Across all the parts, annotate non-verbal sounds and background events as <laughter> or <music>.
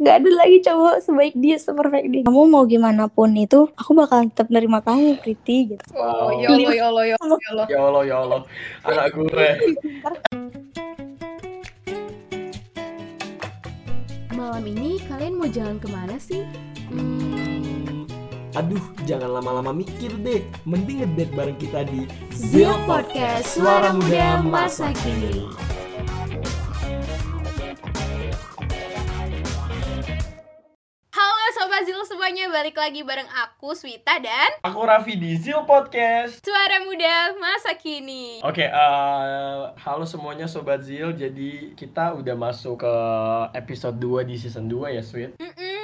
nggak ada lagi cowok sebaik dia seperfect dia kamu mau gimana pun itu aku bakal tetap nerima kamu Priti gitu Oh, Wow. ya Allah, ya Allah, ya Allah, ya Allah. Ya Allah, ya Allah. Anak gue. Malam ini kalian mau jalan ke mana sih? Hmm, aduh, jangan lama-lama mikir deh. Mending ngedate bareng kita di Zil Podcast, suara muda masa kini. Semuanya, balik lagi bareng aku, Swita dan Aku Raffi di Zil Podcast. Suara Muda Masa Kini Oke, eh, halo semuanya Sobat Zil. Jadi kita udah masuk ke episode 2 di season 2 ya, Sweet. Mm-mm,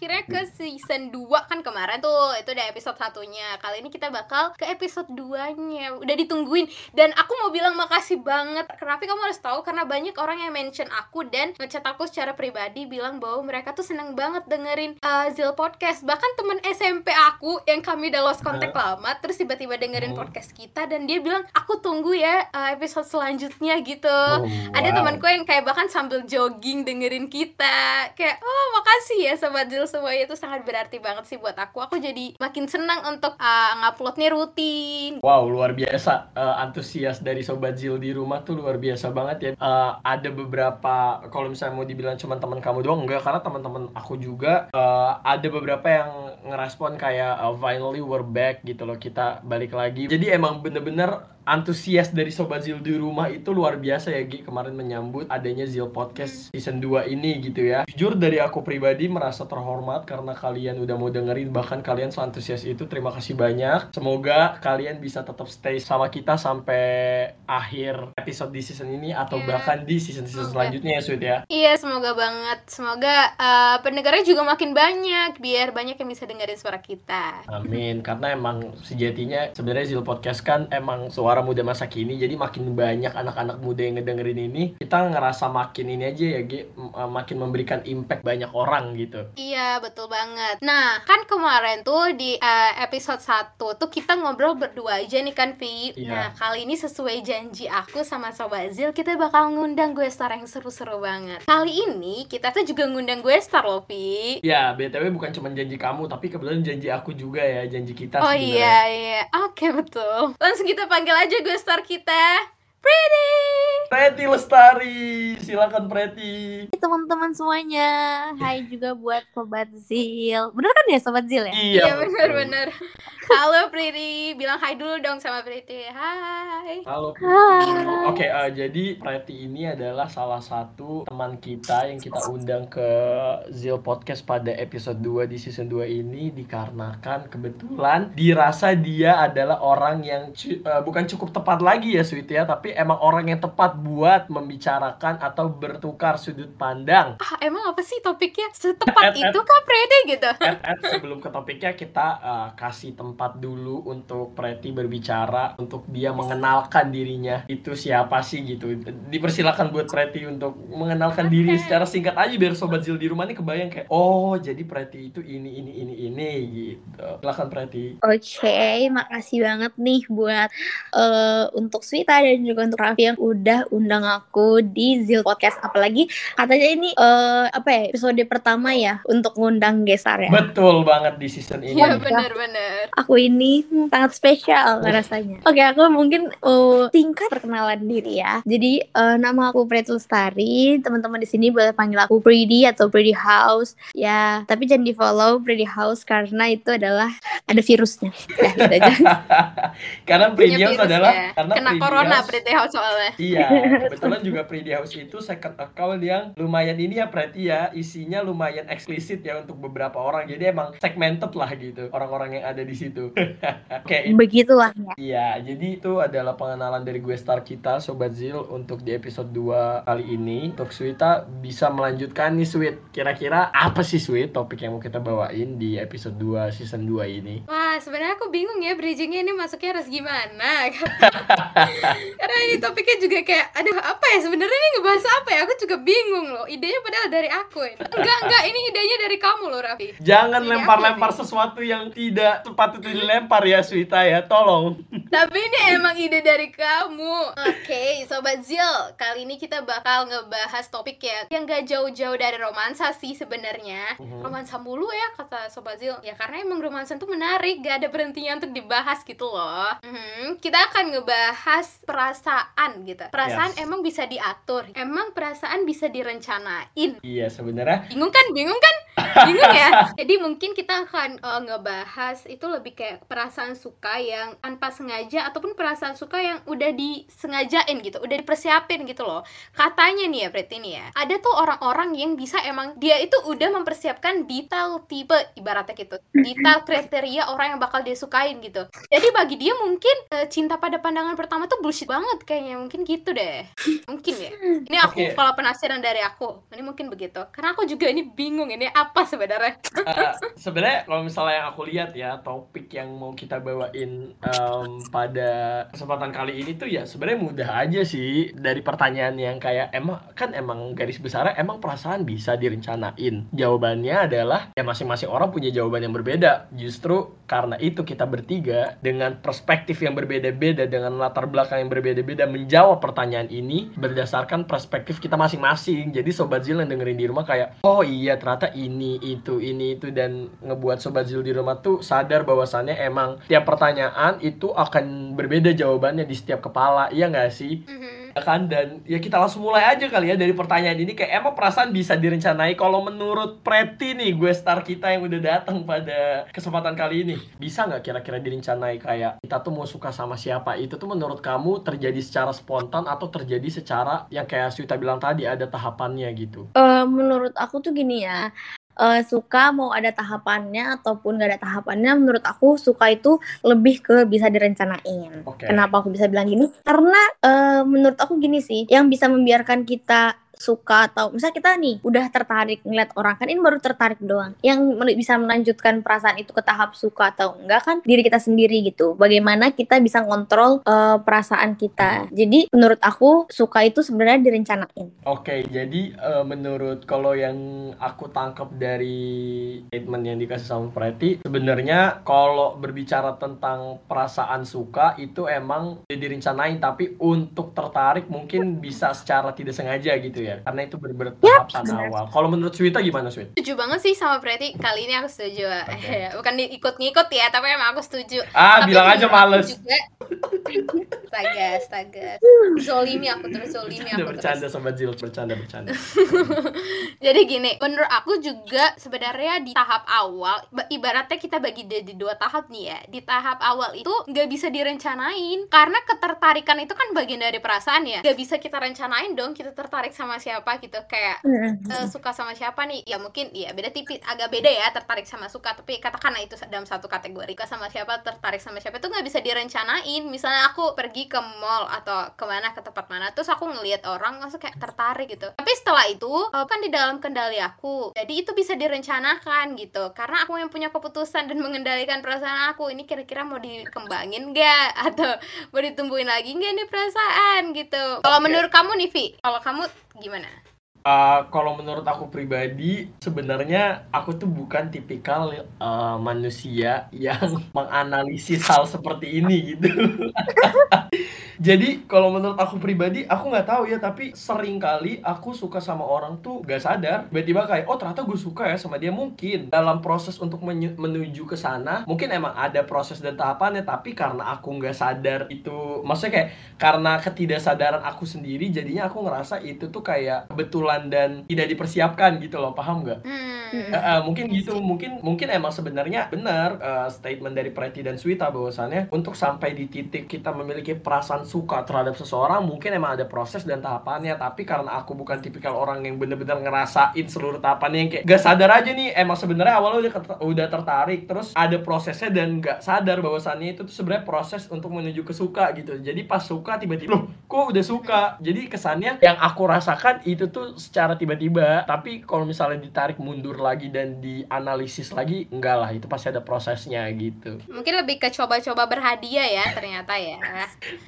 Akhirnya ke season 2 kan kemarin tuh, itu udah episode satunya. Kali ini kita bakal ke episode 2-nya Udah ditungguin. Dan aku mau bilang makasih banget. Kenapa kamu harus tahu? Karena banyak orang yang mention aku Dan ngechat aku secara pribadi bilang bahwa mereka tuh seneng banget dengerin uh, Zil Podcast. Bahkan temen SMP aku yang kami udah lost contact lama Terus tiba-tiba dengerin Hmm. podcast kita Dan dia bilang, aku tunggu ya uh, episode selanjutnya gitu. Oh, ada wow. temanku yang kayak bahkan sambil jogging dengerin kita. Kayak oh makasih ya sobat Zil semuanya itu sangat berarti banget sih buat aku. Aku jadi makin senang untuk uh, nguploadnya rutin. Wow, luar biasa. Eh, antusias dari Sobat Zil di rumah tuh luar biasa banget ya. Eh, ada beberapa kalau misalnya mau dibilang cuma teman kamu doang enggak. Karena teman-teman aku juga eh, ada beberapa yang ngerespon kayak eh, finally we're back gitu loh. Kita balik lagi. Jadi emang bener-bener antusias dari Sobat Zil di rumah itu luar biasa ya Gi kemarin menyambut adanya Zil Podcast season 2 ini gitu ya. Jujur dari aku pribadi merasa terhormat karena kalian udah mau dengerin bahkan kalian seantusias itu terima kasih banyak. Semoga kalian bisa tetap stay sama kita sampai akhir episode di season ini atau Iya. bahkan di season-season selanjutnya ya Sweet ya. iya semoga banget semoga uh, pendengarnya juga makin banyak biar banyak yang bisa dengerin suara kita Amin, karena emang sejatinya sebenarnya Zil Podcast kan emang suara muda masa kini, jadi makin banyak anak-anak muda yang ngedengerin ini, kita ngerasa makin ini aja ya, m- uh, makin memberikan impact banyak orang gitu. Iya betul banget Nah kan kemarin tuh di uh, episode 1 tuh kita ngobrol berdua aja nih kan Vi Iya. Nah kali ini sesuai janji aku sama Sobat Zil Kita bakal ngundang gue star yang seru-seru banget Kali ini kita tuh juga ngundang gue star loh Vi Ya, BTW bukan cuma janji kamu, tapi kebetulan janji aku juga ya, janji kita Oh sebenarnya. iya iya Oke betul Langsung kita panggil aja gue star kita Pretty Preti Lestari, silakan Preti. teman-teman semuanya Hai juga buat Sobat Zil Bener kan ya Sobat Zil ya? Iya betul. bener-bener Halo Pretty Bilang hai dulu dong sama Pretty Hai. Halo. Hai. Oke, eh, jadi Preti ini adalah salah satu teman kita yang kita undang ke Zil Podcast pada episode 2 di season 2 ini dikarenakan kebetulan dirasa dia adalah orang yang cu- eh, bukan cukup tepat lagi ya Sweet ya, tapi emang orang yang tepat buat membicarakan atau bertukar sudut pandang. Ah emang apa sih topiknya? Setepat itu kah Pretty gitu? Ed, Ed, sebelum ke topiknya kita eh, kasih tempat dulu untuk Preti berbicara untuk dia mengenalkan dirinya. Itu siapa sih gitu. Dipersilakan buat Preti untuk mengenalkan diri secara singkat aja biar sobat Zil di rumah nih kebayang kayak oh jadi Preti itu ini ini ini ini gitu. Silakan Preti. Oke, makasih banget nih buat eh, untuk Swita dan juga untuk Raffi yang udah undang aku di Zil Podcast. Apalagi katanya ini eh, apa ya episode pertama ya untuk ngundang gestar ya. betul banget di season ini. Iya bener-bener Aku ini hmm, sangat spesial rasanya. Oke, aku mungkin eh, singkat perkenalan diri ya. Jadi eh, nama aku Prit Lestari. Teman-teman di sini boleh panggil aku Pretty atau Pretty House. Ya, tapi jangan di follow Pretty House karena itu adalah ada virusnya. Ya, gitu aja. <laughs> karena Pretty House adalah ya. karena Kena Pretty corona House- Pretty House soalnya Iya, <laughs> kebetulan juga Pretty House itu second account yang lumayan ini ya Preti ya, isinya lumayan eksplisit ya untuk beberapa orang. Jadi emang segmented lah gitu orang-orang yang ada di <laughs> situ. Oke, Begitulah ya. iya, jadi itu adalah pengenalan dari gue star kita Sobat Zil untuk di episode 2 kali ini. Untuk Swita bisa melanjutkan nih Sweet. Kira-kira apa sih Sweet topik yang mau kita bawain di episode 2 season 2 ini? Wah sebenarnya aku bingung ya bridgingnya ini masuknya harus gimana <laughs> Karena ini topiknya juga kayak aduh apa ya sebenarnya ini ngebahas apa ya aku juga bingung loh idenya padahal dari aku ini enggak enggak ini idenya dari kamu loh Raffi Jangan lempar-lempar sesuatu yang tidak dilempar ya Swita ya, tolong. Tapi ini emang ide dari kamu. Oke, sobat Zil, kali ini kita bakal ngebahas topik ya yang gak jauh-jauh dari romansa sih sebenarnya. Mhm. Romansa mulu ya kata sobat Zil. Ya karena emang romansa tuh menarik, gak ada berhentinya untuk dibahas gitu loh. Mhm, Kita akan ngebahas perasaan gitu. Perasaan Yes. emang bisa diatur. Emang perasaan bisa direncanain. Iya, sebenarnya Bingung kan? Bingung kan? Bingung ya? Jadi mungkin kita akan eh, ngebahas itu lebih kayak perasaan suka yang tanpa sengaja ataupun perasaan suka yang udah disengajain gitu, udah dipersiapin gitu loh. Katanya nih ya, berarti nih ya. Ada tuh orang-orang yang bisa emang dia itu udah mempersiapkan detail tipe ibaratnya gitu. Detail kriteria orang yang bakal dia sukain gitu. Jadi bagi dia mungkin eh, cinta pada pandangan pertama tuh bullshit banget kayaknya. Mungkin gitu deh. Mungkin ya. Ini aku Oke. kalau penasaran dari aku. Ini mungkin begitu. Karena aku juga ini bingung ini apa sebenarnya. Eh, sebenarnya kalau misalnya yang aku lihat ya topik yang mau kita bawain em, pada kesempatan kali ini tuh ya sebenarnya mudah aja sih dari pertanyaan yang kayak emang kan emang garis besarnya emang perasaan bisa direncanain? Jawabannya adalah ya masing-masing orang punya jawaban yang berbeda. Justru karena itu kita bertiga dengan perspektif yang berbeda-beda dengan latar belakang yang berbeda-beda menjawab pertanyaan ini berdasarkan perspektif kita masing-masing. Jadi sobat Zil yang dengerin di rumah kayak oh iya ternyata ini itu ini itu dan ngebuat sobat Zil di rumah tuh sadar bahwasannya emang tiap pertanyaan itu akan berbeda jawabannya di setiap kepala iya nggak sih? Mhm. Ya kan? Dan ya kita langsung mulai aja kali ya dari pertanyaan ini. Kayak emang perasaan bisa direncanai? Kalau menurut Preti nih gue star kita yang udah datang pada kesempatan kali ini bisa nggak kira-kira direncanai kayak kita tuh mau suka sama siapa? Itu tuh menurut kamu terjadi secara spontan atau terjadi secara yang kayak Swita bilang tadi ada tahapannya gitu? Eh, menurut aku tuh gini ya, eh, suka mau ada tahapannya ataupun gak ada tahapannya, menurut aku suka itu lebih ke bisa direncanain. Oke. Kenapa aku bisa bilang gini? Karena eh, menurut aku gini sih, yang bisa membiarkan kita suka atau misalnya kita nih udah tertarik ngeliat orang kan ini baru tertarik doang. Yang men- bisa melanjutkan perasaan itu ke tahap suka atau enggak kan diri kita sendiri gitu. Bagaimana kita bisa ngontrol eh, perasaan kita. Jadi menurut aku suka itu sebenarnya direncanain. Oke, jadi eh, menurut kalau yang aku tangkap dari statement yang dikasih sama Preti, sebenarnya kalau berbicara tentang perasaan suka itu emang direncanain, tapi untuk tertarik mungkin bisa secara tidak sengaja gitu ya, karena itu ber- bertahapan benar. awal. Kalau menurut Swita gimana Swit? Setuju banget sih sama Preti. Kali ini aku setuju. <laughs> Oke. Bukan ikut-ngikut ya, tapi emang aku setuju. Ah, Tapi bilang aja males. Juga... <laughs> Astaga, astaga. Zolimi aku terus, zolimi Bercanda, aku bercanda terus. sobat Zil, bercanda, bercanda. <laughs> Jadi gini, menurut aku juga sebenarnya di tahap awal, ba- ibaratnya kita bagi di, di dua tahap nih ya. Di tahap awal itu nggak bisa direncanain, karena ketertarikan itu kan bagian dari perasaan ya. Nggak bisa kita rencanain dong, kita tertarik sama siapa gitu. Kayak eh, suka sama siapa nih? Ya mungkin ya beda tipis agak beda ya tertarik sama suka. Tapi katakanlah itu dalam satu kategori suka sama siapa tertarik sama siapa? Itu nggak bisa direncanain. Misalnya aku pergi ke mall atau ke mana ke tempat mana terus aku ngelihat orang langsung kayak tertarik gitu. Tapi setelah itu eh, kan di dalam kendali aku. Jadi itu bisa direncanakan gitu. Karena aku yang punya keputusan dan mengendalikan perasaan aku ini kira-kira mau dikembangin nggak? <laughs> Atau mau ditumbuhin lagi nggak nih perasaan? Gitu. Kalau Oke. menurut kamu nih Vi kalau kamu gimana gimana? Uh, kalau menurut aku pribadi sebenarnya aku tuh bukan tipikal uh, manusia yang <laughs> menganalisis hal seperti ini gitu. <laughs> Jadi kalau menurut aku pribadi aku nggak tahu ya tapi sering kali aku suka sama orang tuh gak sadar tiba-tiba kayak oh ternyata gue suka ya sama dia mungkin dalam proses untuk menuju ke sana mungkin emang ada proses dan tahapannya tapi karena aku nggak sadar itu maksudnya kayak karena ketidaksadaran aku sendiri jadinya aku ngerasa itu tuh kayak kebetulan dan tidak dipersiapkan gitu loh paham nggak? Hmm. Eh, eh, mungkin gitu mungkin mungkin emang sebenarnya benar eh, statement dari Preti dan Swita bahwasannya untuk sampai di titik kita memiliki perasaan suka terhadap seseorang mungkin emang ada proses dan tahapannya. Tapi karena aku bukan tipikal orang yang bener-bener ngerasain seluruh tahapannya yang kayak gak sadar aja nih. Emang sebenarnya awalnya udah udah tertarik terus ada prosesnya dan gak sadar bahwasannya itu tuh sebenarnya proses untuk menuju ke suka gitu. Jadi pas suka tiba-tiba loh kok udah suka? Jadi kesannya yang aku rasakan itu tuh secara tiba-tiba tapi kalau misalnya ditarik mundur lagi dan dianalisis lagi enggak lah itu pasti ada prosesnya gitu Mungkin lebih ke coba-coba berhadiah ya ternyata ya.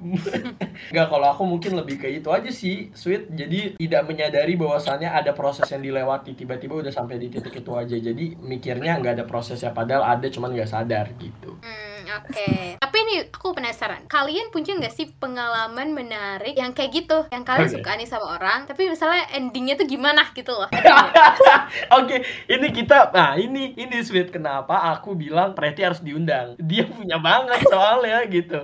<laughs> Enggak, kalau aku mungkin lebih ke itu aja sih, sweet. Jadi tidak menyadari bahwasannya ada proses yang dilewati. Tiba-tiba udah sampai di titik itu aja. Jadi mikirnya nggak ada prosesnya, padahal ada cuman nggak sadar gitu. Hmm, oke. Tapi ini aku penasaran. Kalian punya nggak sih pengalaman menarik yang kayak gitu? Yang kalian Oke. suka nih sama orang, tapi misalnya endingnya tuh gimana gitu loh. <laughs> Oke, ini kita, nah ini ini sweet kenapa aku bilang Preti harus diundang. Dia punya banget soalnya gitu.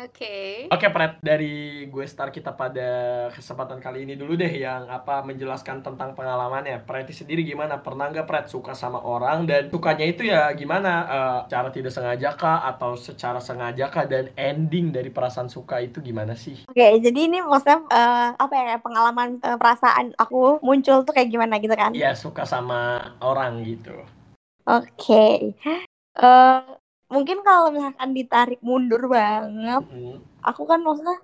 Oke. Oke, Pret, dari gue star kita pada kesempatan kali ini dulu deh yang apa menjelaskan tentang pengalamannya. Preti sendiri gimana? Pernah nggak Pret suka sama orang dan sukanya itu ya gimana? Eh, cara tidak sengaja kah atau secara sengaja kah dan ending dari perasaan suka itu gimana sih? Oke, jadi ini maksudnya eh, apa ya pengalaman eh, perasaan aku muncul tuh kayak gimana gitu kan? Ya suka sama orang gitu. Oke. Eh mungkin kalau misalkan ditarik mundur banget, Mm. aku kan maksudnya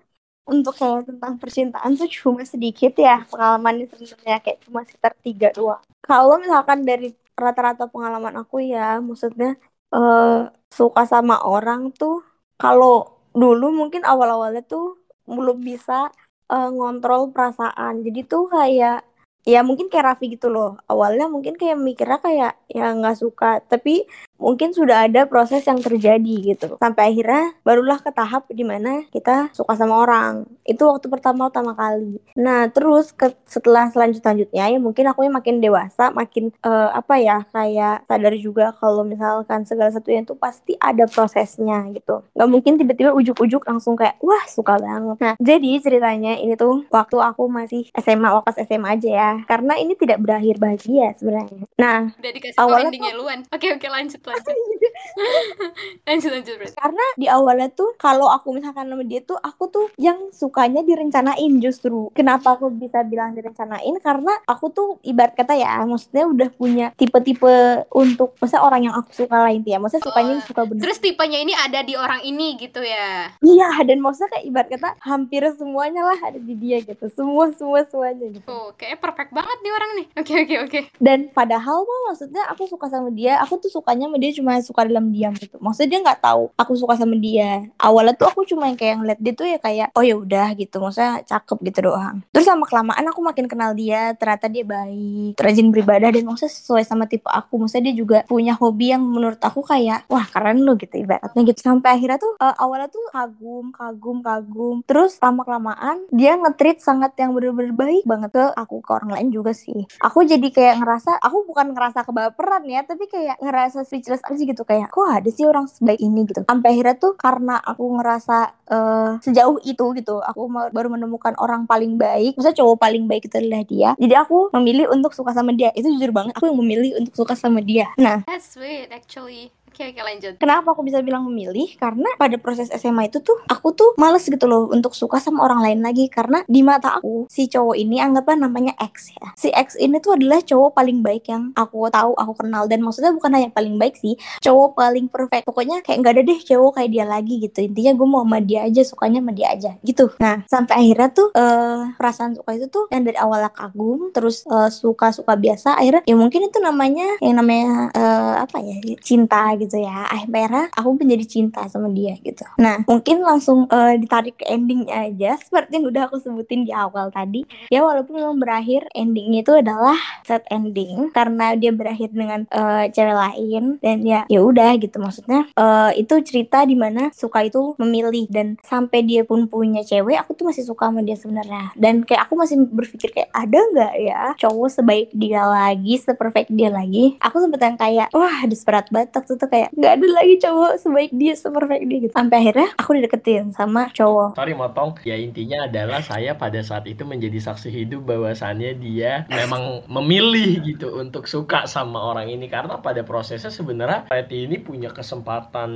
untuk kayak tentang percintaan tuh cuma sedikit ya pengalamannya sebenarnya kayak cuma sekitar tiga doang. Kalau misalkan dari rata-rata pengalaman aku ya, maksudnya eh suka sama orang tuh kalau dulu mungkin awal-awalnya tuh belum bisa eh, ngontrol perasaan. Jadi tuh kayak ya mungkin kayak Raffi gitu loh. Awalnya mungkin kayak mikirnya kayak ya nggak suka, tapi mungkin sudah ada proses yang terjadi gitu. Sampai akhirnya barulah ke tahap di mana kita suka sama orang. Itu waktu pertama-tama kali. Nah terus ke, setelah selanjut-selanjutnya ya mungkin aku makin dewasa, makin eh, apa ya kayak sadar juga kalau misalkan segala satunya itu pasti ada prosesnya gitu. Nggak mungkin tiba-tiba ujuk-ujuk langsung kayak wah suka banget. Nah jadi ceritanya ini tuh waktu aku masih SMA, wakas SMA aja ya. Karena ini tidak berakhir bahagia sebenarnya. Nah Udah dikasih Awalnya endingnya luan. Oke oke lanjut lanjut. <laughs> <laughs> lanjut lanjut karena di awalnya tuh kalau aku misalkan sama dia tuh aku tuh yang sukanya direncanain justru. Kenapa aku bisa bilang direncanain? Karena aku tuh ibarat kata ya maksudnya udah punya tipe-tipe untuk maksudnya orang yang aku suka lain ya maksudnya sukanya yang suka bener. Terus tipenya ini ada di orang ini gitu ya. iya dan maksudnya kayak ibarat kata hampir semuanya lah ada di dia gitu. Semua semua semuanya gitu. Tuh, kayaknya perfect banget nih orang nih. Oke oke oke. dan padahal mah maksudnya aku suka sama dia. Aku tuh sukanya sama dia cuma suka dalam diam gitu. Maksudnya dia nggak tahu aku suka sama dia. Awalnya tuh aku cuma yang kayak ngeliat dia tuh ya kayak oh ya udah gitu. Maksudnya cakep gitu doang. Terus sama kelamaan aku makin kenal dia ternyata dia baik rajin beribadah dan maksudnya sesuai sama tipe aku. Maksudnya dia juga punya hobi yang menurut aku kayak wah keren lu gitu ibaratnya gitu. Sampai akhirnya tuh eh, awalnya tuh kagum kagum kagum. Terus lama kelamaan dia nge-treat sangat yang bener-bener baik banget ke aku ke orang lain juga sih. Aku jadi kayak ngerasa aku bukan ngerasa kebaperan ya tapi kayak ngerasa speechless aja gitu. Kayak kok ada sih orang sebaik ini? Gitu. Sampai akhirnya tuh karena aku ngerasa eh, sejauh itu gitu aku baru menemukan orang paling baik maksudnya cowok paling baik itu adalah dia jadi aku memilih untuk suka sama dia. Itu jujur banget aku yang memilih untuk suka sama dia. Nah. That's sweet actually. Oke oke lanjut. Kenapa aku bisa bilang memilih? Karena pada proses SMA itu tuh aku tuh males gitu loh untuk suka sama orang lain lagi karena di mata aku si cowok ini anggaplah namanya X ya. Si X ini tuh adalah cowok paling baik yang aku tahu, aku kenal dan maksudnya bukan hanya paling baik sih, cowok paling perfect. Pokoknya kayak nggak ada deh cowok kayak dia lagi gitu. Intinya gue mau sama dia aja, sukanya sama dia aja gitu. Nah, sampai akhirnya tuh eh perasaan suka itu tuh yang dari awalnya kagum terus eh, suka-suka biasa akhirnya ya mungkin itu namanya yang namanya eh, apa ya cinta gitu ya. Akhirnya aku menjadi cinta sama dia gitu. Nah mungkin langsung eh, ditarik ke endingnya aja. Seperti yang udah aku sebutin di awal tadi. Ya walaupun memang berakhir endingnya itu adalah sad ending. Karena dia berakhir dengan eh, cewek lain. Dan ya ya udah gitu. Maksudnya eh, itu cerita di mana suka itu memilih. Dan sampai dia pun punya cewek aku tuh masih suka sama dia sebenarnya. Dan kayak aku masih berpikir kayak ada nggak ya cowok sebaik dia lagi seperfect dia lagi? Aku sempet yang kayak wah desperate banget itu kayak nggak ada lagi cowok. Sebaik dia seperfect dia gitu. Sampai akhirnya aku dideketin sama cowok. Sorry motong, ya intinya adalah saya pada saat itu menjadi saksi hidup bahwasannya dia memang memilih gitu untuk suka sama orang ini. Karena pada prosesnya sebenarnya Preti ini punya kesempatan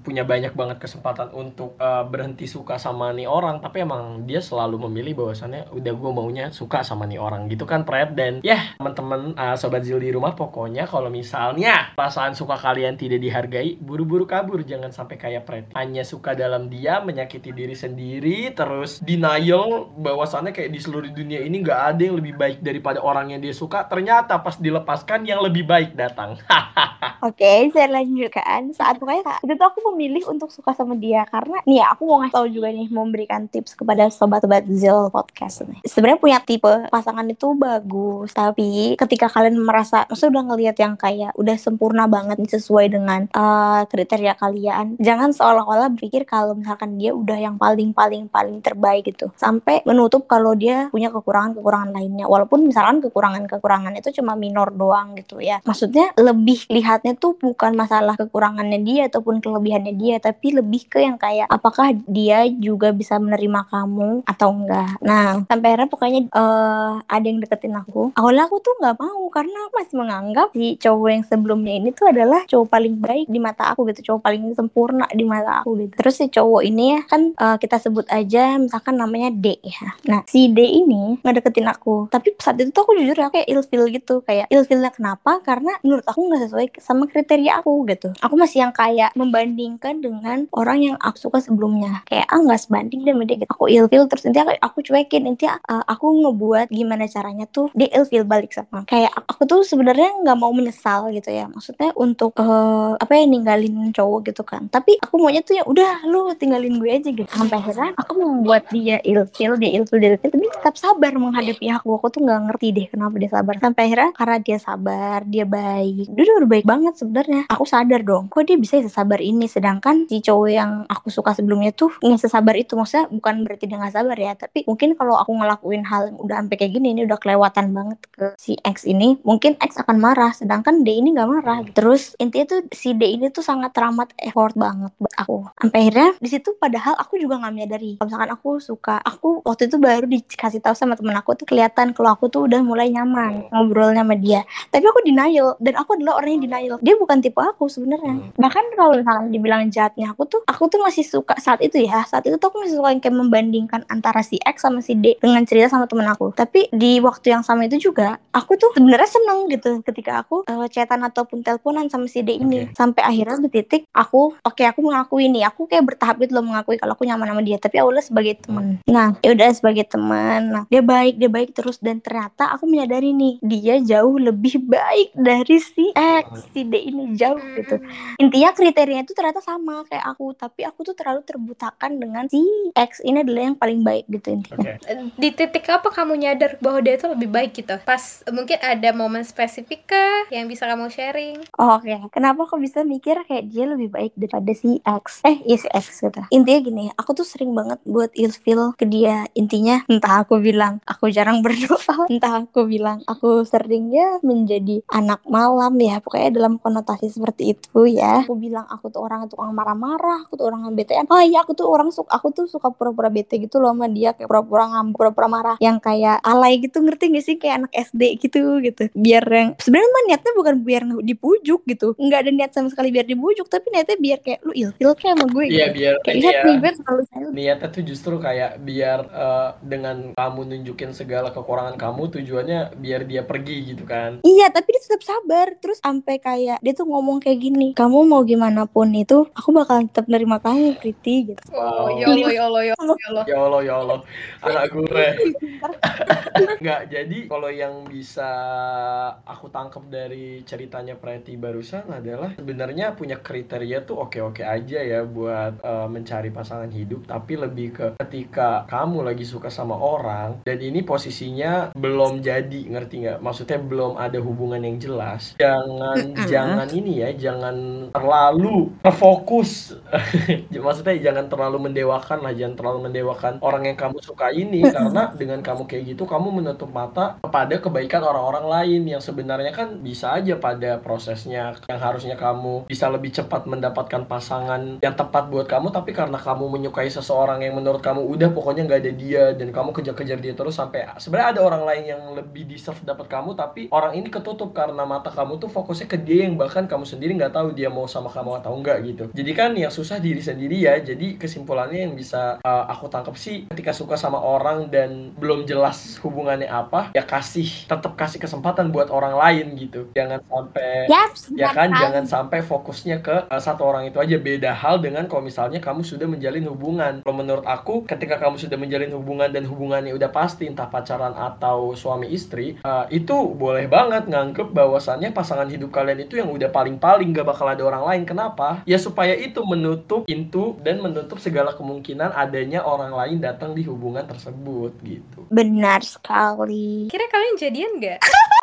punya banyak banget kesempatan untuk eh, berhenti suka sama nih orang. Tapi emang dia selalu memilih bahwasannya udah gue maunya suka sama nih orang gitu kan Pret dan ya teman-teman eh, sobat Zil di rumah pokoknya kalau misalnya perasaan suka kalian tidak dihargai buru-buru kabur jangan sampai kayak Preti hanya suka dalam dia menyakiti diri sendiri terus denial bahwasannya kayak di seluruh dunia ini nggak ada yang lebih baik daripada orang yang dia suka. Ternyata pas dilepaskan yang lebih baik datang. <laughs> Oke, saya lanjutkan. Saat pokoknya saat itu tuh aku memilih untuk suka sama dia. Karena nih aku mau ngasih tahu juga nih memberikan tips kepada sobat-sobat Zil podcast nih. Sebenarnya punya tipe pasangan itu bagus, tapi ketika kalian merasa maksudnya udah ngelihat yang kayak udah sempurna banget nih sesuai dengan uh, kriteria kalian, jangan seolah-olah berpikir kalau misalkan dia udah yang paling paling paling terbaik gitu. Sampai menutup kalau dia punya kekurangan-kekurangan lainnya. Walaupun misalkan kekurangan-kekurangan itu cuma minor doang gitu ya. Maksudnya lebih lihatnya tuh bukan masalah kekurangannya dia ataupun kelebihannya dia, tapi lebih ke yang kayak apakah dia juga bisa menerima kamu atau enggak. Nah, sampai akhirnya pokoknya uh, ada yang deketin aku. Awalnya aku tuh nggak mau karena aku masih menganggap si cowok yang sebelumnya ini tuh adalah cowok paling baik di mata aku gitu, cowok paling sempurna di mata aku gitu. Terus si cowok ini ya kan uh, kita sebut aja misalkan namanya D ya. Nah, si D ini ngedeketin aku. Tapi saat itu tuh aku jujur ya kayak ilfil gitu, kayak ilfilnya kenapa? Karena menurut aku nggak sesuai sama kriteria aku gitu. Aku masih yang kayak membandingkan dengan orang yang aku suka sebelumnya. Kayak ah nggak sebanding deh gitu. Aku ilfil terus nanti aku cuekin nanti uh, aku ngebuat gimana caranya tuh dia ilfil balik sama. Kayak aku tuh sebenarnya nggak mau menyesal gitu ya. Maksudnya untuk uh, apa ya ninggalin cowok gitu kan. Tapi aku maunya tuh ya udah lu tinggalin gue aja gitu. Sampai akhirnya aku membuat dia ilfil, dia ilfil, dia ilfil, tapi tetap sabar menghadapi aku. Aku tuh nggak ngerti deh kenapa dia sabar. Sampai akhirnya karena dia sabar, dia baik. Dia udah baik banget sebenarnya. Aku sadar dong, kok dia bisa sesabar ini. Sedangkan si cowok yang aku suka sebelumnya tuh nggak sesabar itu. Maksudnya bukan berarti dia nggak sabar ya, tapi mungkin kalau aku ngelakuin hal yang udah sampai kayak gini, ini udah kelewatan banget ke si X ini, mungkin X akan marah. Sedangkan D ini nggak marah. Terus intinya tuh si D ini tuh sangat teramat effort banget buat aku. Sampai akhirnya di situ padahal aku juga nggak menyadari. Kalau misalkan aku suka, aku waktu itu baru dikasih tahu sama temen aku tuh kelihatan kalau aku tuh udah mulai nyaman ngobrolnya sama dia. Tapi aku denial dan aku adalah orang yang denial. Dia bukan tipe aku sebenarnya. Bahkan kalau misalnya dibilang jahatnya aku tuh, aku tuh masih suka saat itu ya. Saat itu tuh aku masih suka yang kayak membandingkan antara si X sama si D dengan cerita sama temen aku. Tapi di waktu yang sama itu juga, aku tuh sebenarnya seneng gitu ketika aku uh, chatan ataupun teleponan sama si D ini. Okay. Sampai akhirnya di titik aku, oke okay, aku mengakui nih, aku kayak bertahap gitu loh mengakui kalau aku nyaman sama dia. Tapi awalnya sebagai teman. Nah, ya udah sebagai teman. Nah, dia baik, dia baik terus dan ternyata aku menyadari nih, dia jauh lebih baik dari si X, si D ini jauh gitu. Intinya kriterianya itu ternyata sama kayak aku, tapi aku tuh terlalu terbutakan dengan si X ini adalah yang paling baik gitu intinya. Okay. Di titik apa kamu nyadar bahwa dia itu lebih baik gitu? Pas mungkin ada momen spesifik kah yang bisa kamu sharing? Oh, Oke, okay. Kenapa aku bisa mikir kayak dia lebih baik daripada si X? Eh, iya si X gitu. Intinya gini, aku tuh sering banget buat ilfil ke dia. Intinya entah aku bilang aku jarang <laughs> berdoa, entah aku bilang aku sering ya menjadi anak malam ya, pokoknya dalam konotasi seperti itu ya. Aku bilang aku tuh orang tukang marah-marah, aku tuh orang bete. Oh iya, aku tuh orang suka aku tuh suka pura-pura bete gitu loh sama dia kayak pura-pura ngambek, pura-pura marah yang kayak alay gitu ngerti gak sih kayak anak SD gitu gitu. Biar yang sebenarnya niatnya bukan biar dipujuk gitu. Nggak ada niat sama sekali biar dibujuk, tapi niatnya biar kayak lu ilfil kayak sama gue Iya, gitu. biar Kayak lihat ya. nih gue selalu Niatnya tuh justru kayak biar eh, dengan kamu nunjukin segala kekurangan kamu tujuannya biar dia pergi gitu kan. Iya, tapi dia tetap sabar. Terus sampai kayak dia tuh ngomong kayak gini, kamu mau gimana pun itu, aku bakalan tetap nerima kamu, Priti gitu. Oh, Wow. ya Allah, ya Allah, ya Allah, ya Allah. <laughs> Ya Allah, ya Allah, anak gue. <laughs> Nggak, jadi kalau yang bisa aku tangkap dari ceritanya Preti barusan adalah sebenarnya punya kriteria tuh oke-oke aja ya buat eh, mencari pasangan hidup, tapi lebih ke ketika kamu lagi suka sama orang dan ini posisinya belum jadi, ngerti nggak? Maksudnya belum ada hubungan yang jelas. Jangan jangan ini ya, jangan terlalu terfokus. <laughs> Maksudnya jangan terlalu mendewakan lah, jangan terlalu mendewakan orang yang kamu suka ini karena dengan kamu kayak gitu kamu menutup mata kepada kebaikan orang-orang lain yang sebenarnya kan bisa aja pada prosesnya yang harusnya kamu bisa lebih cepat mendapatkan pasangan yang tepat buat kamu tapi karena kamu menyukai seseorang yang menurut kamu udah pokoknya nggak ada dia dan kamu kejar-kejar dia terus sampai sebenarnya ada orang lain yang lebih deserve dapat kamu tapi orang ini ketutup karena mata kamu tuh fokusnya ke dia yang bahkan kamu sendiri nggak tahu dia mau sama kamu atau enggak gitu. Jadi kan yang susah diri sendiri ya jadi kesimpulannya yang bisa uh, aku tangkap sih ketika suka sama orang dan belum jelas hubungannya apa ya kasih tetap kasih kesempatan buat orang lain gitu. Jangan sampai Yaps, ya kan jangan sampai fokusnya ke uh, satu orang itu aja beda hal dengan kalau misalnya kamu sudah menjalin hubungan kalau menurut aku ketika kamu sudah menjalin hubungan dan hubungannya udah pasti entah pacaran atau suami istri uh, itu boleh banget nganggep bahwasannya pasangan hidup kalian kalian itu yang udah paling-paling gak bakal ada orang lain. Kenapa? Ya supaya itu menutup pintu dan menutup segala kemungkinan adanya orang lain datang di hubungan tersebut gitu. Benar sekali. Kira kalian jadian nggak? <laughs>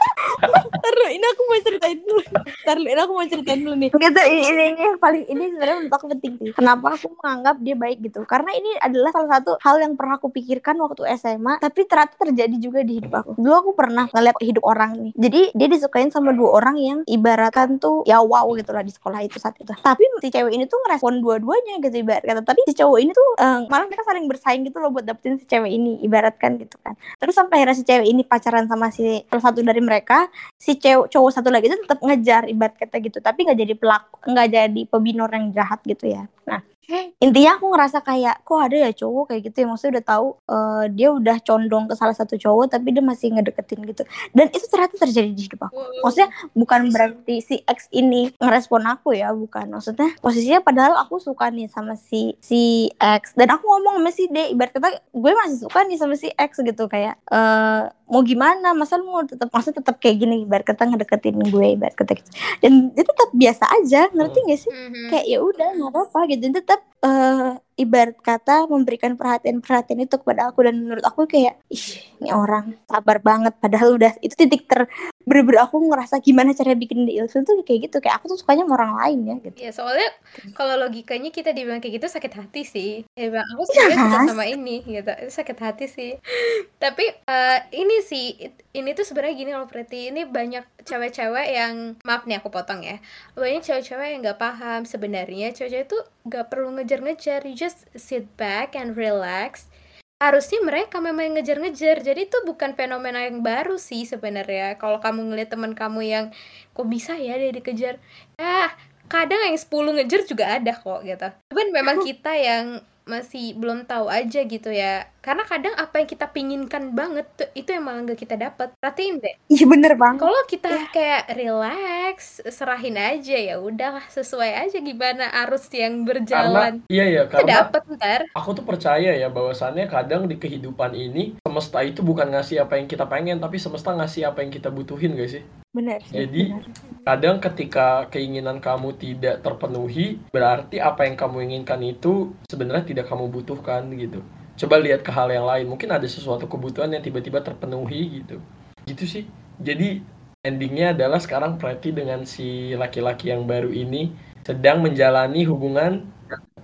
Ntar dulu, ini aku mau ceritain dulu. Ntar dulu, ini aku mau ceritain dulu nih. Gitu, ini, ini, ini yang paling, ini sebenarnya menurut aku penting sih. Kenapa aku menganggap dia baik gitu? Karena ini adalah salah satu hal yang pernah aku pikirkan waktu SMA, tapi ternyata terjadi juga di hidup aku. Dulu aku pernah ngeliat hidup orang nih. Jadi dia disukain sama dua orang yang ibaratkan tuh ya wow gitu lah di sekolah itu saat itu. Tapi si cewek ini tuh ngerespon dua-duanya gitu ibarat kata. Tapi si cowok ini tuh eh, malah mereka saling bersaing gitu loh buat dapetin si cewek ini ibaratkan gitu kan. Terus sampai akhirnya si cewek ini pacaran sama si salah satu dari mereka, si cewek cowok satu lagi itu tetap ngejar ibarat kata gitu. Tapi nggak jadi pelaku nggak jadi pebinor yang jahat gitu ya. Nah intinya aku ngerasa kayak kok ada ya cowok kayak gitu ya? Maksudnya udah tahu eh, dia udah condong ke salah satu cowok tapi dia masih ngedeketin gitu. Dan itu ternyata terjadi di hidup aku. Maksudnya bukan berarti si X ini ngerespon aku ya bukan. Maksudnya posisinya padahal aku suka nih sama si si X dan aku ngomong sama si D ibarat kata gue masih suka nih sama si X gitu kayak eh mau gimana? Masa lu mau tetap masa tetap kayak gini? Ibarat kata ngedeketin gue ibarat kata gitu. Dan dia tetap biasa aja ngerti gak sih? Mhm. kayak ya udah nggak apa-apa gitu. Dan tetap eh ibarat kata memberikan perhatian-perhatian itu kepada aku dan menurut aku kayak ih ini orang sabar banget padahal udah itu titik ter bener-bener aku ngerasa gimana cara bikin dia ilfil tuh kayak gitu kayak aku tuh sukanya sama orang lain ya gitu Ya soalnya kalau logikanya kita dibilang kayak gitu sakit hati sih. Ya bang, aku sebenarnya suka sama ini gitu. Itu sakit hati sih. Tapi eh, ini sih ini tuh sebenarnya gini loh Preti. Ini banyak cewek-cewek yang maaf nih aku potong ya. Banyak cewek-cewek yang nggak paham sebenarnya cewek-cewek tuh nggak perlu ngejar-ngejar. You just sit back and relax. Harusnya mereka memang ngejar-ngejar. Jadi itu bukan fenomena yang baru sih sebenarnya. Kalau kamu ngeliat teman kamu yang kok bisa ya dia dikejar. Ah, kadang yang 10 ngejar juga ada kok gitu. Cuman memang kita yang masih belum tahu aja gitu ya. Karena kadang apa yang kita pinginkan banget tuh itu yang malah gak kita dapat. Perhatiin deh. iya bener banget Kalau kita kayak relax, serahin aja ya udahlah sesuai aja gimana arus yang Karena berjalan. iya ya Kita karena dapet ntar. aku tuh percaya ya bahwasannya kadang di kehidupan ini semesta itu bukan ngasih apa yang kita pengen tapi semesta ngasih apa yang kita butuhin gak sih? bener sih Jadi bener. Kadang ketika keinginan kamu tidak terpenuhi berarti apa yang kamu inginkan itu sebenarnya tidak kamu butuhkan gitu. Coba lihat ke hal yang lain mungkin ada sesuatu kebutuhan yang tiba-tiba terpenuhi gitu. Gitu sih. Jadi endingnya adalah sekarang Preti dengan si laki-laki yang baru ini sedang menjalani hubungan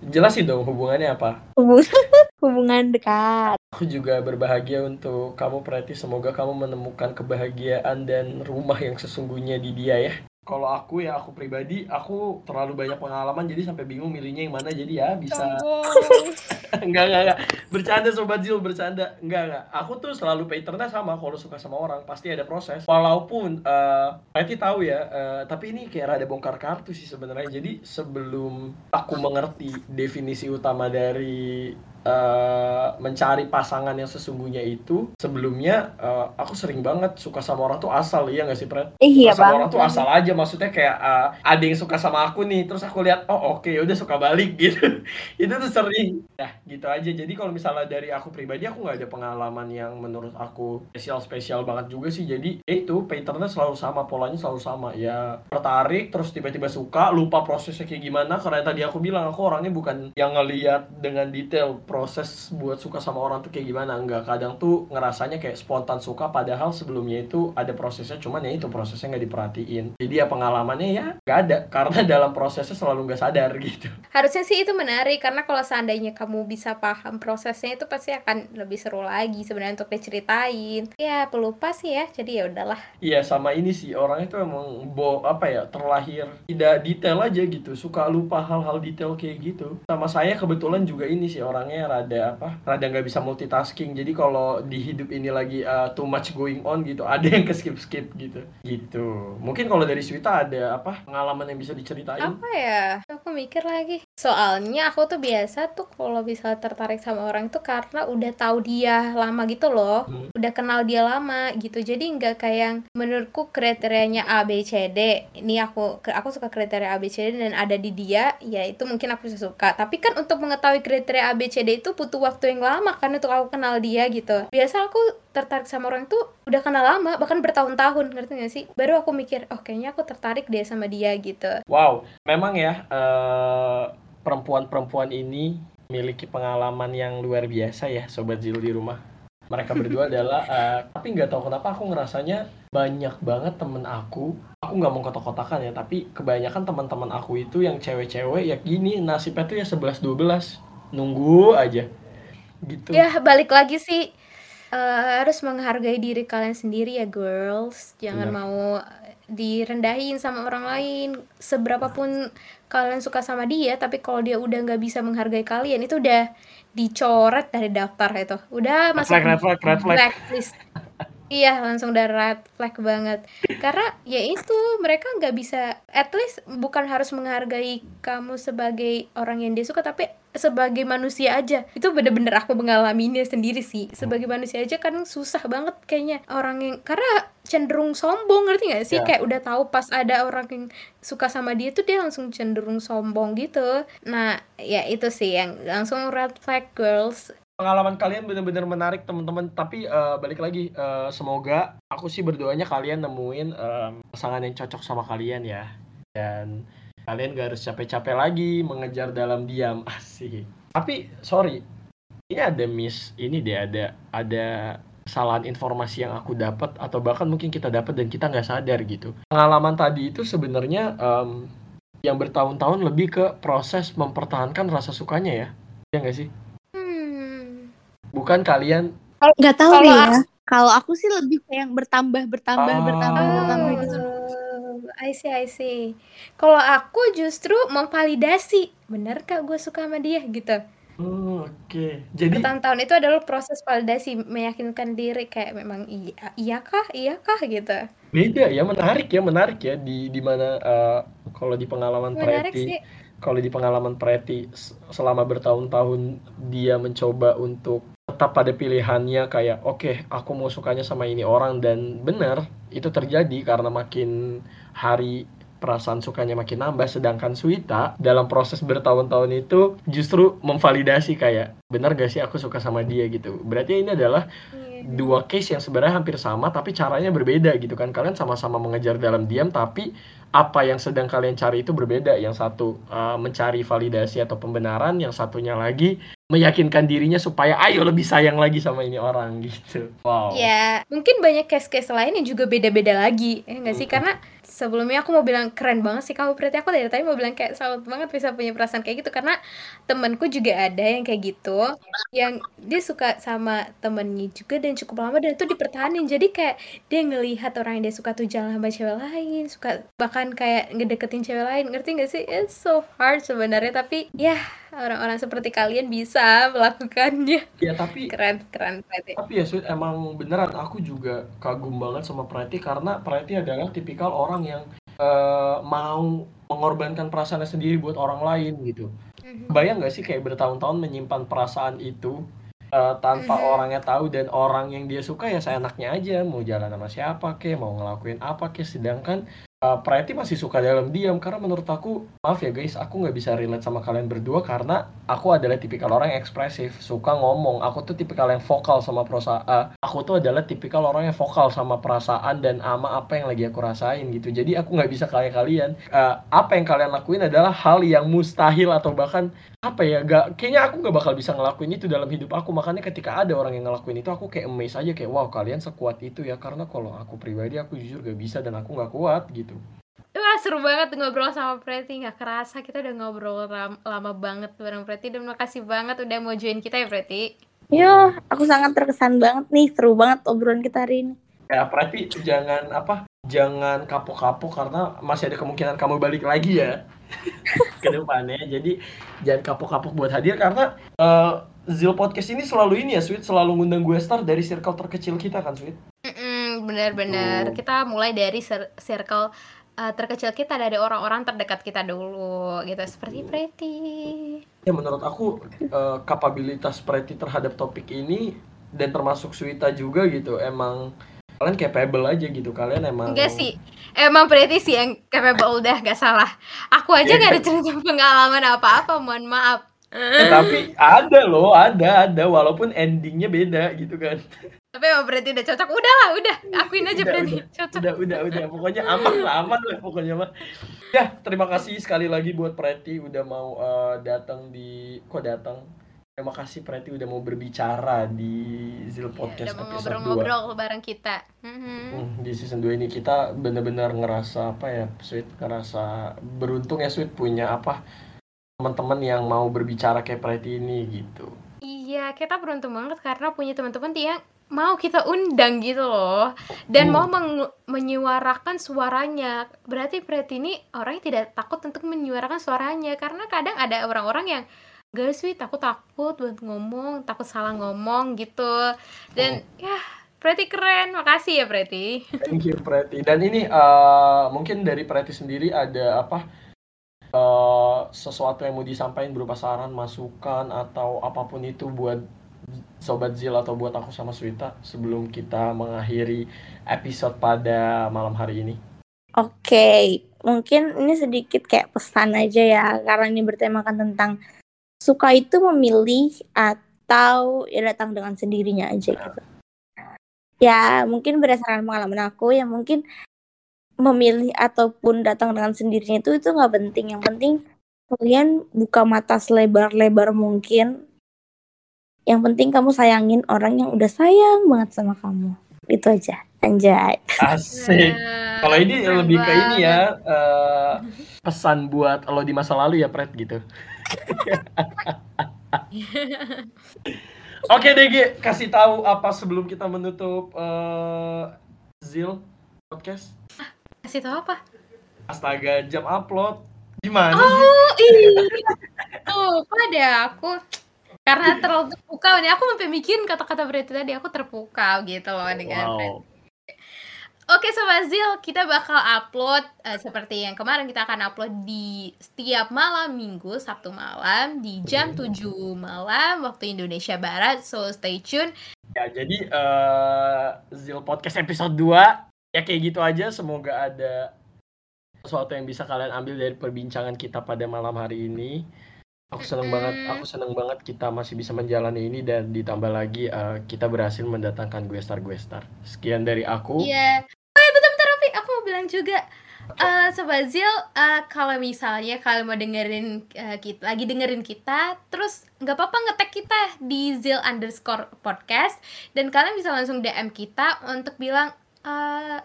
jelasin dong hubungannya apa hubungan <laughs> hubungan dekat Aku juga berbahagia untuk kamu Preti. Semoga kamu menemukan kebahagiaan dan rumah yang sesungguhnya di dia ya. Kalau aku ya aku pribadi, aku terlalu banyak pengalaman jadi sampai bingung milihnya yang mana. Jadi ya bisa <laughs> enggak enggak enggak. Bercanda sobat Zil, bercanda. Enggak enggak. Aku tuh selalu patternnya sama kalau suka sama orang pasti ada proses. Walaupun eh Preti tahu ya, eh, tapi ini kayak rada bongkar kartu sih sebenarnya. Jadi sebelum aku mengerti definisi utama dari eh, mencari pasangan yang sesungguhnya itu sebelumnya eh, aku sering banget suka sama orang tuh asal iya nggak sih Pret? Eh, iya Suka sama orang tuh asal aja maksudnya kayak eh, ada yang suka sama aku nih terus aku lihat oh oke udah suka balik <laughs> gitu. Itu tuh sering. Ya gitu aja. Jadi kalau misalnya dari aku pribadi aku nggak ada pengalaman yang menurut aku spesial spesial banget juga sih. Jadi ya itu patternnya selalu sama polanya selalu sama. Ya tertarik terus tiba-tiba suka lupa prosesnya kayak gimana karena tadi aku bilang aku orangnya bukan yang ngeliat dengan detail proses buat suka sama orang tuh kayak gimana enggak kadang tuh ngerasanya kayak spontan suka padahal sebelumnya itu ada prosesnya cuman ya itu prosesnya nggak diperhatiin jadi ya pengalamannya ya nggak ada karena <laughs> dalam prosesnya selalu nggak sadar gitu Harusnya sih itu menarik karena kalau seandainya kamu bisa paham prosesnya itu pasti akan lebih seru lagi sebenarnya untuk diceritain. Ya pelupa sih ya, jadi ya udahlah. Iya sama ini sih orangnya tuh emang bo apa ya terlahir tidak detail aja gitu suka lupa hal-hal detail kayak gitu sama saya kebetulan juga ini sih orangnya rada apa rada nggak bisa multitasking jadi kalau di hidup ini lagi uh, too much going on gitu <laughs> ada yang ke skip skip gitu gitu mungkin kalau dari Swita ada apa pengalaman yang bisa diceritain Apa ya? Aku mikir lagi. Soalnya aku tuh biasa tuh kalau bisa tertarik sama orang itu karena udah tahu dia lama gitu loh. Hmm. Udah kenal dia lama gitu. Jadi nggak kayak yang menurutku kriterianya A B C D. Ini aku aku suka kriteria A B C D dan ada di dia, ya itu mungkin aku bisa suka. Tapi kan untuk mengetahui kriteria A B C D dia itu butuh waktu yang lama kan untuk aku kenal dia gitu biasa aku tertarik sama orang itu udah kenal lama bahkan bertahun-tahun ngerti gak sih baru aku mikir oh kayaknya aku tertarik deh sama dia gitu Wow, memang ya eh, perempuan-perempuan ini memiliki pengalaman yang luar biasa ya, sobat Zil di rumah. Mereka berdua <laughs> adalah, eh, tapi nggak tahu kenapa aku ngerasanya banyak banget temen aku. Aku nggak mau kotak-kotakan ya, tapi kebanyakan teman-teman aku itu yang cewek-cewek ya gini nasibnya tuh ya 11-12 nunggu aja gitu. ya balik lagi sih eh, harus menghargai diri kalian sendiri ya girls jangan Benar. mau direndahin sama orang lain seberapapun kalian suka sama dia tapi kalau dia udah nggak bisa menghargai kalian itu udah dicoret dari daftar itu udah Red masuk flag, red flag, red flag. blacklist iya langsung udah red flag banget. Karena ya itu mereka nggak bisa at least bukan harus menghargai kamu sebagai orang yang dia suka tapi sebagai manusia aja. Itu bener-bener aku mengalaminya sendiri sih. Sebagai manusia aja kan susah banget kayaknya orang yang karena cenderung sombong ngerti gak sih? Ya. kayak udah tahu pas ada orang yang suka sama dia tuh dia langsung cenderung sombong gitu. Nah ya itu sih yang langsung red flag girls pengalaman kalian benar-benar menarik teman-teman. Tapi eh, balik lagi eh, semoga aku sih berdoanya kalian nemuin em, pasangan yang cocok sama kalian ya. Dan kalian gak harus capek-capek lagi mengejar dalam diam. <laughs> Asik. Tapi sorry ini ada miss ini deh ada ada kesalahan informasi yang aku dapat atau bahkan mungkin kita dapat dan kita nggak sadar gitu. Pengalaman tadi itu sebenarnya em, yang bertahun-tahun lebih ke proses mempertahankan rasa sukanya ya. Ya nggak sih bukan kalian Nggak tahu Kalau ya. Kalau aku sih lebih kayak bertambah, bertambah, Ah. bertambah, bertambah gitu. Oh, I see, I see. Kalau aku justru memvalidasi, bener kak gue suka sama dia gitu. Oh, Oke, jadi Bertahun-tahun itu adalah proses validasi, meyakinkan diri kayak memang iya, iya kah, iya kah gitu. beda ya, menarik ya, menarik ya di di mana eh, kalau di pengalaman Preti, kalau di pengalaman Preti selama bertahun-tahun dia mencoba untuk tetap pada pilihannya kayak oke, aku mau sukanya sama ini orang. Dan benar itu terjadi karena makin hari perasaan sukanya makin nambah sedangkan Suita dalam proses bertahun-tahun itu justru memvalidasi kayak benar gak sih aku suka sama dia gitu. Berarti ini adalah Iya. dua case yang sebenarnya hampir sama tapi caranya berbeda gitu kan kalian sama-sama mengejar dalam diam tapi apa yang sedang kalian cari itu berbeda yang satu uh, mencari validasi atau pembenaran yang satunya lagi meyakinkan dirinya supaya ayo lebih sayang lagi sama ini orang gitu wow Ya, mungkin banyak case-case lain yang juga beda-beda lagi, ya nggak sih? Karena sebelumnya aku mau bilang keren banget sih kamu berarti aku dari tadi mau bilang kayak salut banget bisa punya perasaan kayak gitu karena temanku juga ada yang kayak gitu, yang dia suka sama temennya juga dan cukup lama dan itu dipertahanin. Jadi kayak dia ngelihat orang yang dia suka tuh jalan sama cewek lain, suka bahkan kayak ngedeketin cewek lain, ngerti nggak sih? It's so hard sebenarnya, tapi ya orang-orang seperti kalian bisa melakukannya. ya tapi Keren, keren berarti. tapi ya Sweet, emang beneran aku juga kagum banget sama Preti karena Preti adalah tipikal orang yang eh, mau mengorbankan perasaannya sendiri buat orang lain gitu Mhm. Bayang gak sih kayak bertahun-tahun menyimpan perasaan itu eh, tanpa Mhm. orangnya tahu dan orang yang dia suka ya seenaknya aja mau jalan sama siapa kek mau ngelakuin apa kek sedangkan eh, Preti masih suka dalam diam karena menurut aku maaf ya guys aku nggak bisa relate sama kalian berdua karena aku adalah tipikal orang yang ekspresif suka ngomong. Aku tuh tipikal yang vokal sama perasaan aku tuh adalah tipikal orang yang vokal sama perasaan dan ama apa yang lagi aku rasain gitu. Jadi aku nggak bisa kayak kalian. Eh, apa yang kalian lakuin adalah hal yang mustahil atau bahkan apa ya gak kayaknya aku nggak bakal bisa ngelakuin itu dalam hidup aku. Makanya ketika ada orang yang ngelakuin itu aku kayak amazed aja kayak wow kalian sekuat itu ya. Karena kalau aku pribadi aku jujur gak bisa dan aku nggak kuat gitu Wah seru banget ngobrol sama Preti Nggak kerasa kita udah ngobrol ram- lama banget bareng Preti Dan makasih banget udah mau join kita ya Preti Yo, aku sangat terkesan banget nih. Seru banget obrolan kita hari ini. ya berarti jangan apa jangan kapok-kapok karena masih ada kemungkinan kamu balik lagi ya <laughs> ke depannya jadi jangan kapok-kapok buat hadir karena eh, Zil Podcast ini selalu ini ya Sweet selalu ngundang gue star dari circle terkecil kita kan Sweet Tuh. Kita mulai dari cir- circle uh, terkecil kita Dari orang-orang terdekat kita dulu gitu. Seperti Preti Ya menurut aku eh, kapabilitas Preti terhadap topik ini dan termasuk Swita juga gitu. Emang kalian capable aja gitu. Kalian emang Enggak sih. Emang Preti sih yang capable. Udah gak salah. Aku aja Iya. gak ada cerita pengalaman apa-apa Mohon maaf. Tapi ada loh ada ada. Walaupun endingnya beda gitu kan Tapi emang berarti udah cocok. Udahlah, udah. Akuin aja Udah, berarti udah. cocok. udah udah udah pokoknya aman lah aman lah pokoknya mah ya terima kasih sekali lagi buat Preti udah mau eh, datang di kok datang terima kasih Preti udah mau berbicara di Zil Ya, Podcast udah mau episode 2 ngobrol-ngobrol bareng kita. Mhm. Hmm, di season 2 ini kita benar-benar ngerasa apa ya Sweet ngerasa beruntung ya Sweet punya apa teman-teman yang mau berbicara kayak Preti ini gitu Iya, kita beruntung banget karena punya teman-teman yang mau kita undang gitu loh dan Hmm. mau menyuarakan suaranya. Berarti Preti ini orangnya tidak takut untuk menyuarakan suaranya karena kadang ada orang-orang yang gak sih takut takut buat ngomong, takut salah ngomong gitu. Dan ya Preti keren, makasih ya Preti. Thank you Preti. Dan ini eh, mungkin dari Preti sendiri ada apa eh, sesuatu yang mau disampaikan berupa saran, masukan atau apa pun itu buat Sobat Zil atau buat aku sama Swita sebelum kita mengakhiri episode pada malam hari ini. Oke, mungkin ini sedikit kayak pesan aja ya, karena ini bertemakan tentang suka itu memilih atau ya datang dengan sendirinya aja gitu. Ya, mungkin berdasarkan pengalaman aku ya mungkin memilih ataupun datang dengan sendirinya itu itu nggak penting. Yang penting kalian buka mata selebar-lebar mungkin. Yang penting kamu sayangin orang yang udah sayang banget sama kamu. Itu aja. Anjay. Asik. Nah, Kalau ini keren lebih ke ini ya eh, pesan buat lo di masa lalu ya Pret gitu. <laughs> Oke DG, kasih tahu apa sebelum kita menutup eh, Zil podcast. Kasih tau apa? Astaga, jam upload. Gimana sih? Oh iya. Tuh, pada aku karena terlalu terpukau nih aku sampai mikirin kata-kata berarti tadi aku terpukau gitu loh dengan Wow. Oke Sobat Zil, kita bakal upload eh, seperti yang kemarin kita akan upload di setiap malam minggu, Sabtu malam di jam 7 malam waktu Indonesia Barat. So stay tune. Ya, jadi eh, Zil podcast episode 2 ya kayak gitu aja. Semoga ada sesuatu yang bisa kalian ambil dari perbincangan kita pada malam hari ini. Aku seneng banget, aku seneng banget kita masih bisa menjalani ini dan ditambah lagi eh, kita berhasil mendatangkan gue star gue star. Sekian dari aku. Iya. Oh ya bentar-bentar Rafi, aku mau bilang juga eh Sobat Zil, eh, kalau misalnya kalian mau dengerin eh, kita, lagi dengerin kita, terus nggak apa-apa ngetek kita di Zil underscore podcast, dan kalian bisa langsung DM kita untuk bilang, eh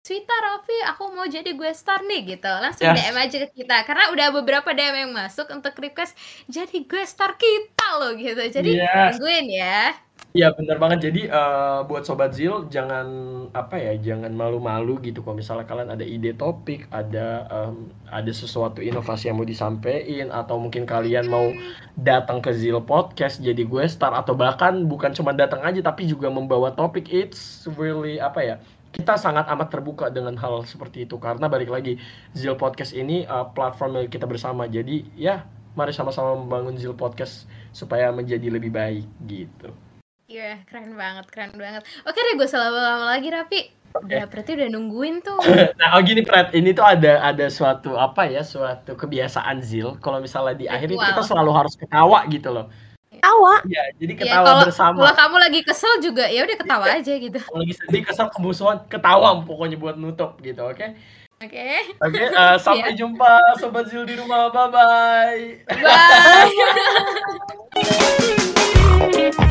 Swita Raffi, aku mau jadi gue star nih gitu. Langsung Yes. DM aja ke kita, karena udah beberapa DM yang masuk untuk request jadi gue star kita loh gitu. Jadi Yes. tungguin ya. Iya bener banget. Jadi eh, buat sobat Zil jangan apa ya, jangan malu-malu gitu. Kalau misalnya kalian ada ide topik, ada em, ada sesuatu inovasi yang mau disampaikan, atau mungkin kalian mau datang ke Zil Podcast jadi gue star atau bahkan bukan cuma datang aja tapi juga membawa topik. It's really apa ya? Kita sangat amat terbuka dengan hal seperti itu karena balik lagi Zil Podcast ini eh, platform milik kita bersama. Jadi ya mari sama-sama membangun Zil Podcast supaya menjadi lebih baik gitu. Iya, keren banget, keren banget. Oke deh, gue salah lama lagi, Rapi. Udah, berarti udah nungguin tuh. <laughs> Nah, oh gini Pret, ini tuh ada ada suatu apa ya, suatu kebiasaan Zil. Kalau misalnya di akhir itu kita selalu harus ketawa gitu loh. Tawa. Iya, jadi Ya, ketawa kalau bersama. kalau kamu lagi kesel juga, ya udah ketawa aja gitu. Kalau lagi sedih, kesal, kemusuhan, ketawa pokoknya buat nutup gitu, oke? Oke. Oke, eh, <laughs> sampai jumpa Sobat Zil di rumah. Bye-bye. Bye. <laughs>